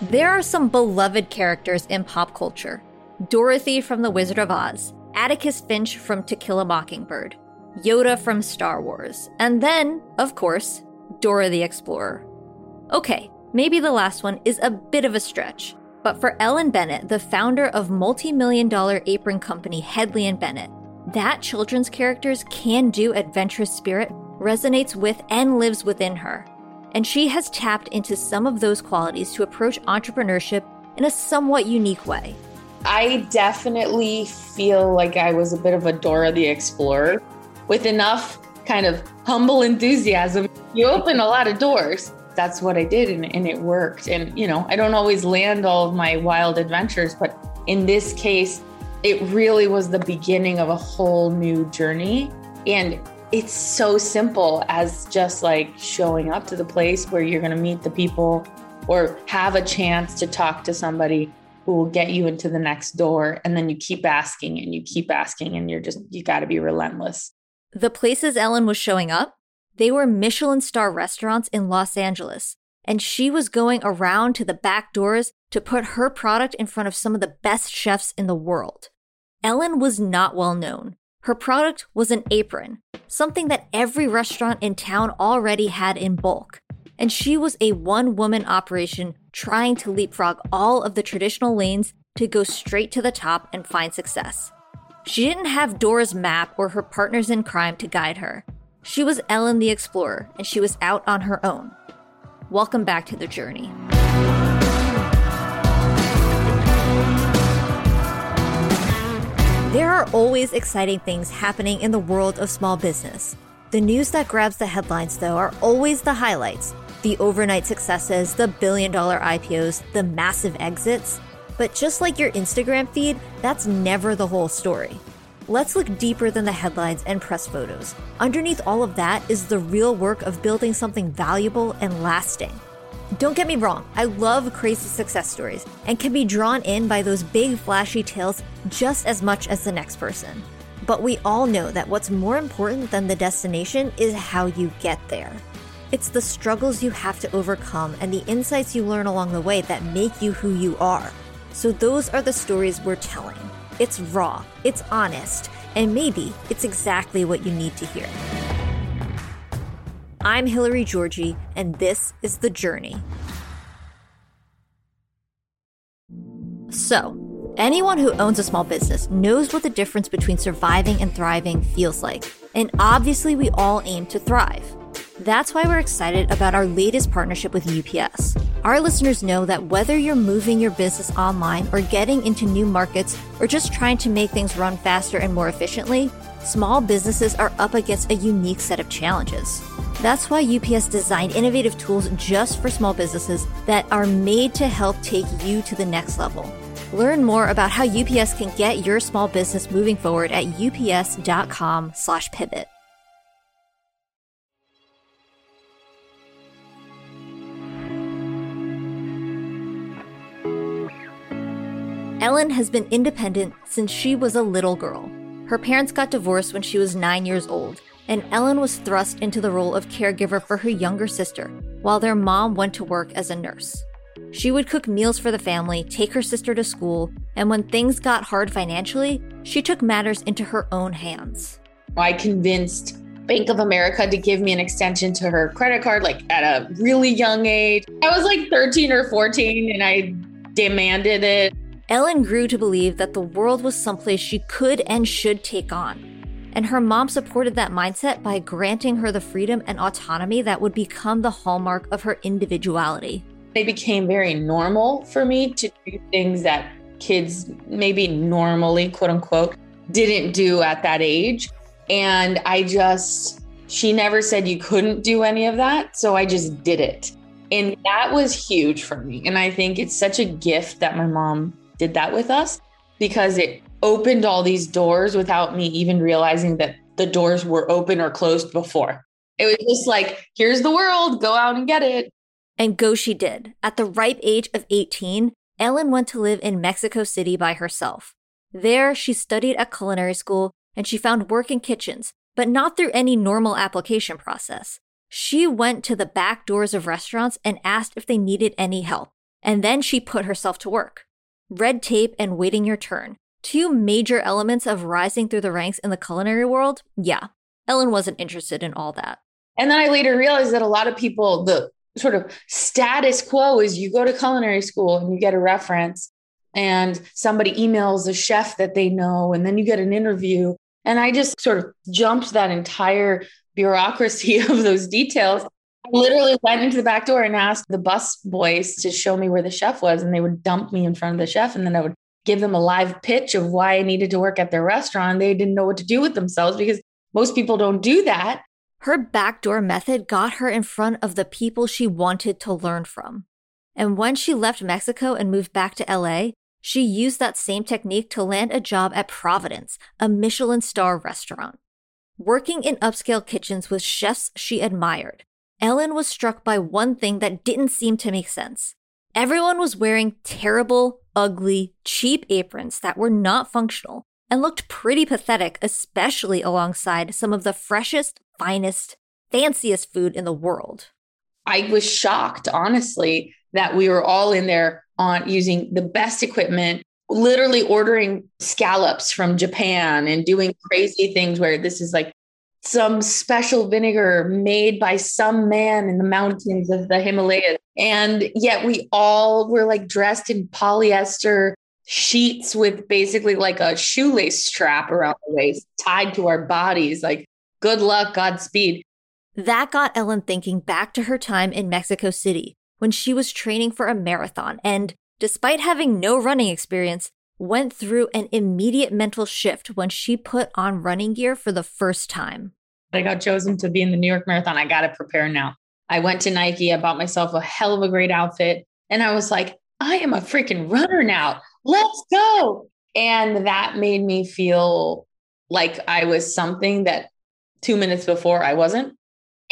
There are some beloved characters in pop culture Dorothy from The Wizard of Oz, Atticus Finch from To Kill a Mockingbird, Yoda from Star Wars, and then, of course, Dora the Explorer. Okay, maybe the last one is a bit of a stretch, but for Ellen Bennett, the founder of multi million dollar apron company Hedley and Bennett, that children's character's can do adventurous spirit resonates with and lives within her. And she has tapped into some of those qualities to approach entrepreneurship in a somewhat unique way. I definitely feel like I was a bit of a Dora the Explorer with enough kind of humble enthusiasm. You open a lot of doors. That's what I did, and, and it worked. And, you know, I don't always land all of my wild adventures, but in this case, it really was the beginning of a whole new journey. And it's so simple as just like showing up to the place where you're going to meet the people or have a chance to talk to somebody who will get you into the next door. And then you keep asking and you keep asking, and you're just, you got to be relentless. The places Ellen was showing up, they were Michelin star restaurants in Los Angeles. And she was going around to the back doors to put her product in front of some of the best chefs in the world. Ellen was not well known. Her product was an apron, something that every restaurant in town already had in bulk. And she was a one woman operation trying to leapfrog all of the traditional lanes to go straight to the top and find success. She didn't have Dora's map or her partners in crime to guide her. She was Ellen the Explorer, and she was out on her own. Welcome back to the journey. There are always exciting things happening in the world of small business. The news that grabs the headlines, though, are always the highlights the overnight successes, the billion dollar IPOs, the massive exits. But just like your Instagram feed, that's never the whole story. Let's look deeper than the headlines and press photos. Underneath all of that is the real work of building something valuable and lasting. Don't get me wrong, I love crazy success stories and can be drawn in by those big flashy tales just as much as the next person. But we all know that what's more important than the destination is how you get there. It's the struggles you have to overcome and the insights you learn along the way that make you who you are. So, those are the stories we're telling. It's raw, it's honest, and maybe it's exactly what you need to hear. I'm Hilary Georgie, and this is The Journey. So, anyone who owns a small business knows what the difference between surviving and thriving feels like. And obviously, we all aim to thrive. That's why we're excited about our latest partnership with UPS. Our listeners know that whether you're moving your business online or getting into new markets or just trying to make things run faster and more efficiently, small businesses are up against a unique set of challenges. That's why UPS designed innovative tools just for small businesses that are made to help take you to the next level. Learn more about how UPS can get your small business moving forward at ups.com/pivot. Ellen has been independent since she was a little girl. Her parents got divorced when she was nine years old, and Ellen was thrust into the role of caregiver for her younger sister, while their mom went to work as a nurse. She would cook meals for the family, take her sister to school, and when things got hard financially, she took matters into her own hands. I convinced Bank of America to give me an extension to her credit card, like at a really young age. I was like 13 or 14 and I demanded it. Ellen grew to believe that the world was someplace she could and should take on. And her mom supported that mindset by granting her the freedom and autonomy that would become the hallmark of her individuality. It became very normal for me to do things that kids maybe normally, quote unquote, didn't do at that age. And I just, she never said you couldn't do any of that. So I just did it. And that was huge for me. And I think it's such a gift that my mom did that with us because it opened all these doors without me even realizing that the doors were open or closed before. It was just like, here's the world, go out and get it. And go she did. At the ripe age of 18, Ellen went to live in Mexico City by herself. There, she studied at culinary school and she found work in kitchens, but not through any normal application process. She went to the back doors of restaurants and asked if they needed any help. And then she put herself to work. Red tape and waiting your turn. Two major elements of rising through the ranks in the culinary world? Yeah, Ellen wasn't interested in all that. And then I later realized that a lot of people, the sort of status quo is you go to culinary school and you get a reference and somebody emails a chef that they know and then you get an interview and i just sort of jumped that entire bureaucracy of those details literally went into the back door and asked the bus boys to show me where the chef was and they would dump me in front of the chef and then i would give them a live pitch of why i needed to work at their restaurant they didn't know what to do with themselves because most people don't do that her backdoor method got her in front of the people she wanted to learn from. And when she left Mexico and moved back to LA, she used that same technique to land a job at Providence, a Michelin star restaurant. Working in upscale kitchens with chefs she admired, Ellen was struck by one thing that didn't seem to make sense. Everyone was wearing terrible, ugly, cheap aprons that were not functional and looked pretty pathetic, especially alongside some of the freshest, finest, fanciest food in the world. I was shocked, honestly, that we were all in there on using the best equipment, literally ordering scallops from Japan and doing crazy things where this is like some special vinegar made by some man in the mountains of the Himalayas. And yet we all were like dressed in polyester sheets with basically like a shoelace strap around the waist tied to our bodies. Like, good luck, Godspeed. That got Ellen thinking back to her time in Mexico City when she was training for a marathon and, despite having no running experience, went through an immediate mental shift when she put on running gear for the first time. I got chosen to be in the New York Marathon. I got to prepare now. I went to Nike, I bought myself a hell of a great outfit, and I was like, I am a freaking runner now let's go. And that made me feel like I was something that two minutes before I wasn't.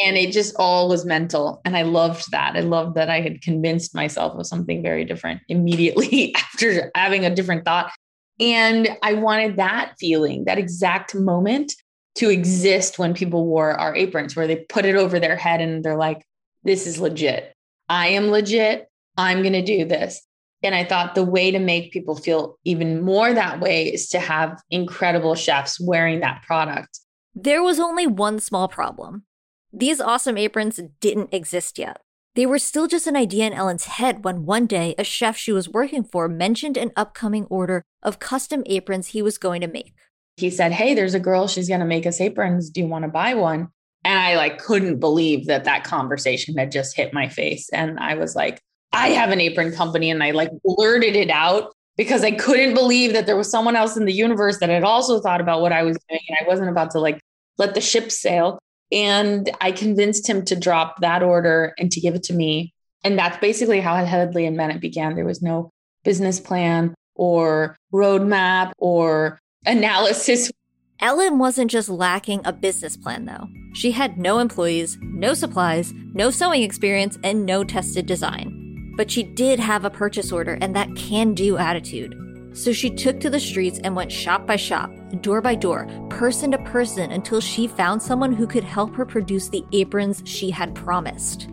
And it just all was mental. And I loved that. I loved that I had convinced myself of something very different immediately after having a different thought. And I wanted that feeling, that exact moment to exist when people wore our aprons, where they put it over their head and they're like, this is legit. I am legit. I'm going to do this. And I thought the way to make people feel even more that way is to have incredible chefs wearing that product. There was only one small problem. These awesome aprons didn't exist yet. They were still just an idea in Ellen's head when one day a chef she was working for mentioned an upcoming order of custom aprons he was going to make. He said, Hey, there's a girl, she's going to make us aprons. Do you want to buy one? And I like couldn't believe that that conversation had just hit my face. And I was like, I have an apron company and I like blurted it out because I couldn't believe that there was someone else in the universe that had also thought about what I was doing and I wasn't about to like let the ship sail. And I convinced him to drop that order and to give it to me. And that's basically how Hedley and Bennett began. There was no business plan or roadmap or analysis. Ellen wasn't just lacking a business plan, though. She had no employees, no supplies, no sewing experience, and no tested design. But she did have a purchase order and that can do attitude. So she took to the streets and went shop by shop, door by door, person to person until she found someone who could help her produce the aprons she had promised.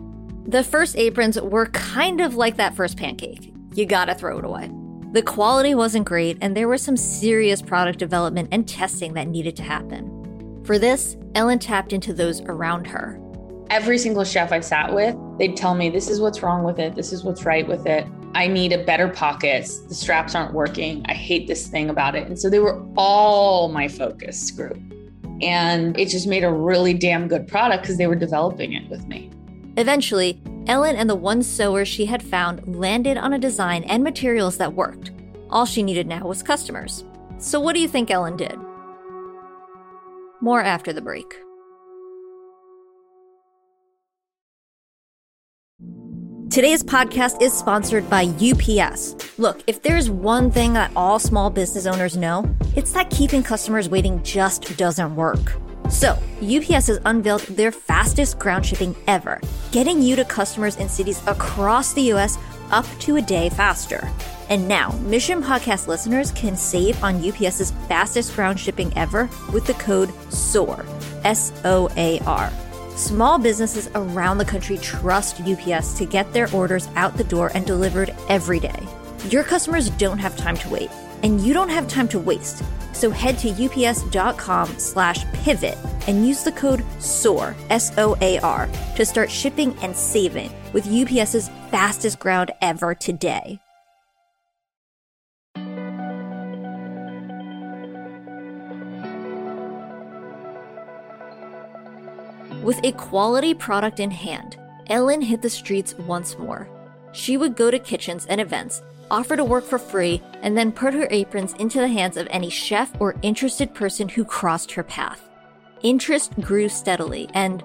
The first aprons were kind of like that first pancake. You gotta throw it away. The quality wasn't great, and there was some serious product development and testing that needed to happen. For this, Ellen tapped into those around her Every single chef I sat with, they'd tell me, this is what's wrong with it. This is what's right with it. I need a better pockets. The straps aren't working. I hate this thing about it. And so they were all my focus group. And it just made a really damn good product because they were developing it with me. Eventually, Ellen and the one sewer she had found landed on a design and materials that worked. All she needed now was customers. So, what do you think Ellen did? More after the break. Today's podcast is sponsored by UPS. Look, if there's one thing that all small business owners know, it's that keeping customers waiting just doesn't work. So, UPS has unveiled their fastest ground shipping ever, getting you to customers in cities across the US up to a day faster. And now, Mission Podcast listeners can save on UPS's fastest ground shipping ever with the code SOAR, S O A R. Small businesses around the country trust UPS to get their orders out the door and delivered every day. Your customers don't have time to wait, and you don't have time to waste. So head to ups.com slash pivot and use the code SOAR, S-O-A-R, to start shipping and saving with UPS's fastest ground ever today. With a quality product in hand, Ellen hit the streets once more. She would go to kitchens and events, offer to work for free, and then put her aprons into the hands of any chef or interested person who crossed her path. Interest grew steadily, and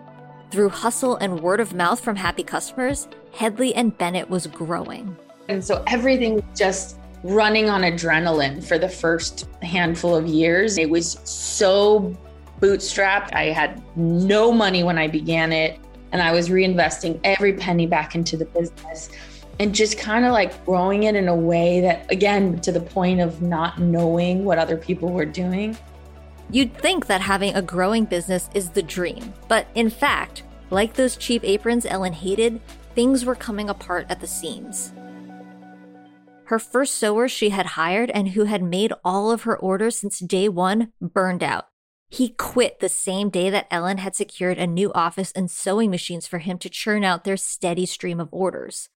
through hustle and word of mouth from happy customers, Hedley and Bennett was growing. And so everything was just running on adrenaline for the first handful of years. It was so bootstrapped. I had no money when I began it, and I was reinvesting every penny back into the business and just kind of like growing it in a way that, again, to the point of not knowing what other people were doing. You'd think that having a growing business is the dream, but in fact, like those cheap aprons Ellen hated, things were coming apart at the seams. Her first sewer she had hired and who had made all of her orders since day one burned out. He quit the same day that Ellen had secured a new office and sewing machines for him to churn out their steady stream of orders.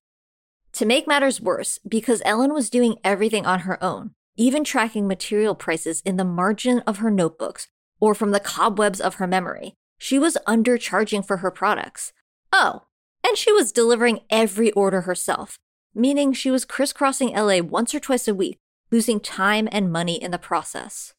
To make matters worse, because Ellen was doing everything on her own, even tracking material prices in the margin of her notebooks or from the cobwebs of her memory, she was undercharging for her products. Oh, and she was delivering every order herself, meaning she was crisscrossing LA once or twice a week, losing time and money in the process.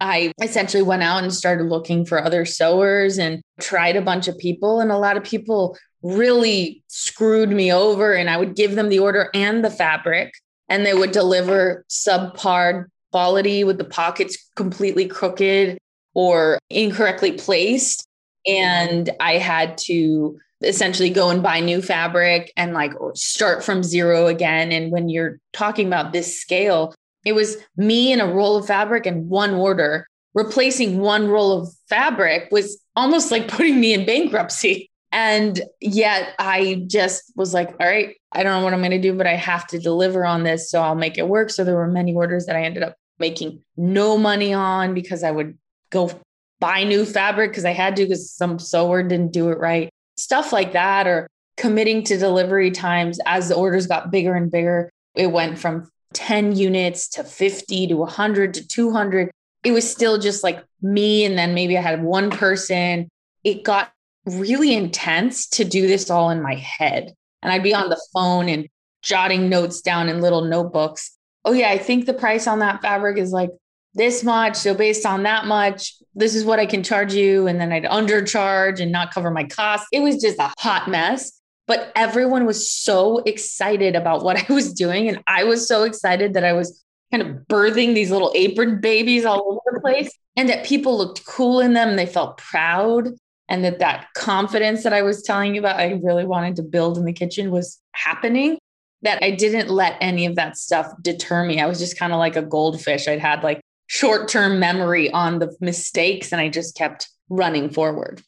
I essentially went out and started looking for other sewers and tried a bunch of people. And a lot of people really screwed me over. And I would give them the order and the fabric, and they would deliver subpar quality with the pockets completely crooked or incorrectly placed. And I had to essentially go and buy new fabric and like start from zero again. And when you're talking about this scale, it was me and a roll of fabric and one order. Replacing one roll of fabric was almost like putting me in bankruptcy. And yet I just was like, all right, I don't know what I'm going to do, but I have to deliver on this. So I'll make it work. So there were many orders that I ended up making no money on because I would go buy new fabric because I had to because some sewer didn't do it right. Stuff like that, or committing to delivery times as the orders got bigger and bigger. It went from 10 units to 50 to 100 to 200. It was still just like me. And then maybe I had one person. It got really intense to do this all in my head. And I'd be on the phone and jotting notes down in little notebooks. Oh, yeah, I think the price on that fabric is like this much. So, based on that much, this is what I can charge you. And then I'd undercharge and not cover my costs. It was just a hot mess but everyone was so excited about what I was doing. And I was so excited that I was kind of birthing these little apron babies all over the place and that people looked cool in them. They felt proud. And that that confidence that I was telling you about, I really wanted to build in the kitchen was happening. That I didn't let any of that stuff deter me. I was just kind of like a goldfish. I'd had like short term memory on the mistakes and I just kept running forward.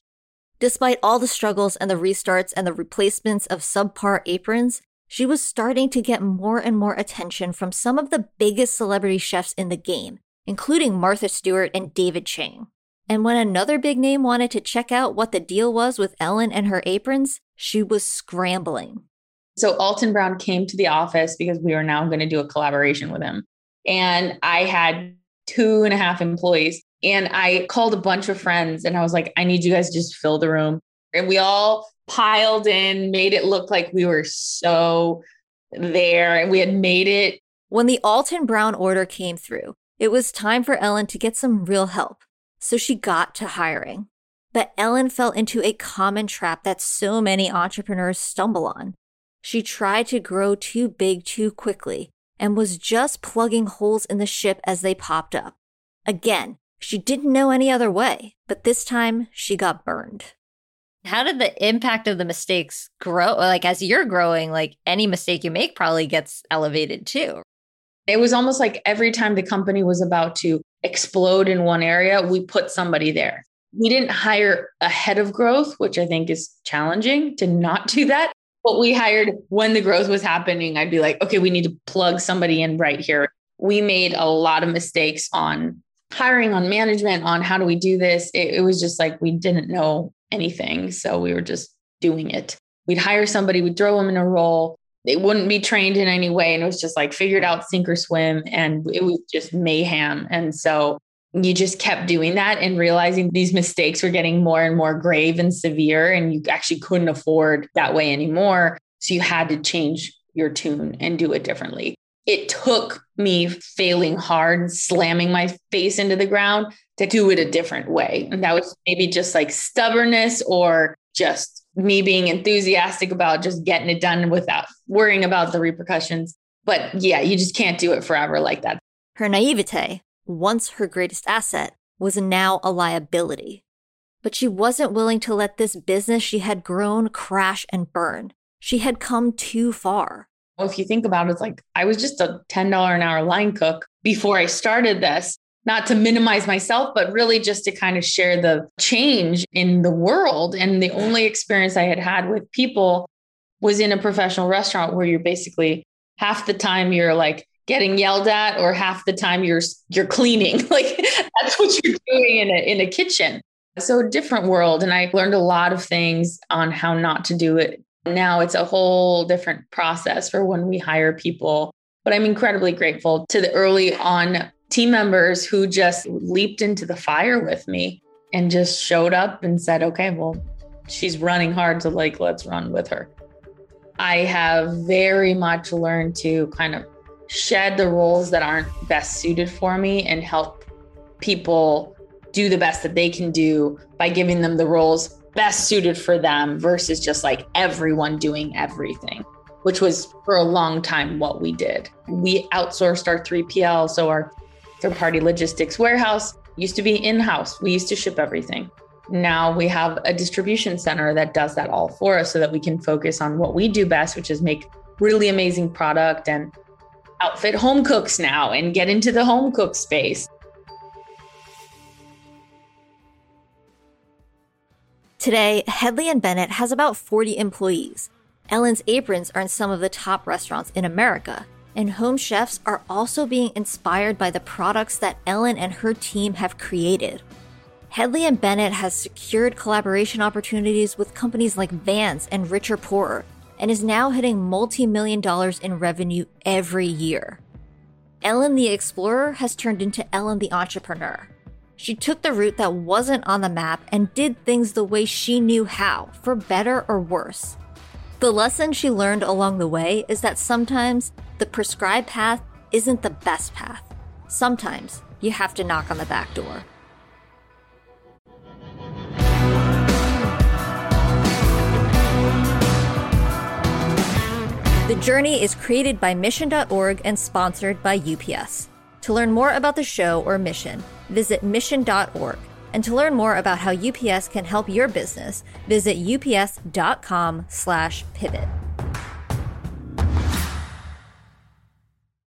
Despite all the struggles and the restarts and the replacements of subpar aprons, she was starting to get more and more attention from some of the biggest celebrity chefs in the game, including Martha Stewart and David Chang. And when another big name wanted to check out what the deal was with Ellen and her aprons, she was scrambling. So Alton Brown came to the office because we were now going to do a collaboration with him. And I had two and a half employees. And I called a bunch of friends and I was like, I need you guys to just fill the room. And we all piled in, made it look like we were so there and we had made it. When the Alton Brown order came through, it was time for Ellen to get some real help. So she got to hiring. But Ellen fell into a common trap that so many entrepreneurs stumble on. She tried to grow too big too quickly and was just plugging holes in the ship as they popped up. Again, she didn't know any other way, but this time she got burned. How did the impact of the mistakes grow? Like, as you're growing, like any mistake you make probably gets elevated too. It was almost like every time the company was about to explode in one area, we put somebody there. We didn't hire ahead of growth, which I think is challenging to not do that. But we hired when the growth was happening. I'd be like, okay, we need to plug somebody in right here. We made a lot of mistakes on hiring, on management, on how do we do this. It, it was just like we didn't know anything. So we were just doing it. We'd hire somebody, we'd throw them in a role. They wouldn't be trained in any way. And it was just like figured out sink or swim. And it was just mayhem. And so you just kept doing that and realizing these mistakes were getting more and more grave and severe. And you actually couldn't afford that way anymore. So you had to change your tune and do it differently. It took me failing hard, slamming my face into the ground to do it a different way. And that was maybe just like stubbornness or just me being enthusiastic about just getting it done without worrying about the repercussions. But yeah, you just can't do it forever like that. Her naivete, once her greatest asset, was now a liability. But she wasn't willing to let this business she had grown crash and burn. She had come too far. If you think about it, it's like I was just a $10 an hour line cook before I started this not to minimize myself, but really just to kind of share the change in the world. And the only experience I had had with people was in a professional restaurant where you're basically half the time you're like getting yelled at or half the time you're you're cleaning. Like that's what you're doing in a in a kitchen. So a different world. And i learned a lot of things on how not to do it. Now it's a whole different process for when we hire people. But i'm incredibly grateful to the early on team members who just leaped into the fire with me and just showed up and said, okay, well, she's running hard. So, like, let's run with her. I have very much learned to kind of shed the roles that aren't best suited for me and help people do the best that they can do by giving them the roles best suited for them versus just like everyone doing everything, which was for a long time what we did. We outsourced our 3PL. So our third party logistics warehouse used to be in house. We used to ship everything. Now we have a distribution center that does that all for us so that we can focus on what we do best, which is make really amazing product and outfit home cooks now and get into the home cook space. Today, Hedley and Bennett has about 40 employees. Ellen's aprons are in some of the top restaurants in America, and home chefs are also being inspired by the products that Ellen and her team have created. Hedley and Bennett has secured collaboration opportunities with companies like Vans and Richer Poorer, and is now hitting multi million dollars in revenue every year. Ellen the Explorer has turned into Ellen the Entrepreneur. She took the route that wasn't on the map and did things the way she knew how, for better or worse. The lesson she learned along the way is that sometimes the prescribed path isn't the best path. Sometimes you have to knock on the back door. The Journey is created by Mission.org and sponsored by UPS. To learn more about the show or mission, visit Mission.org. And to learn more about how UPS can help your business, visit ups.com/pivot.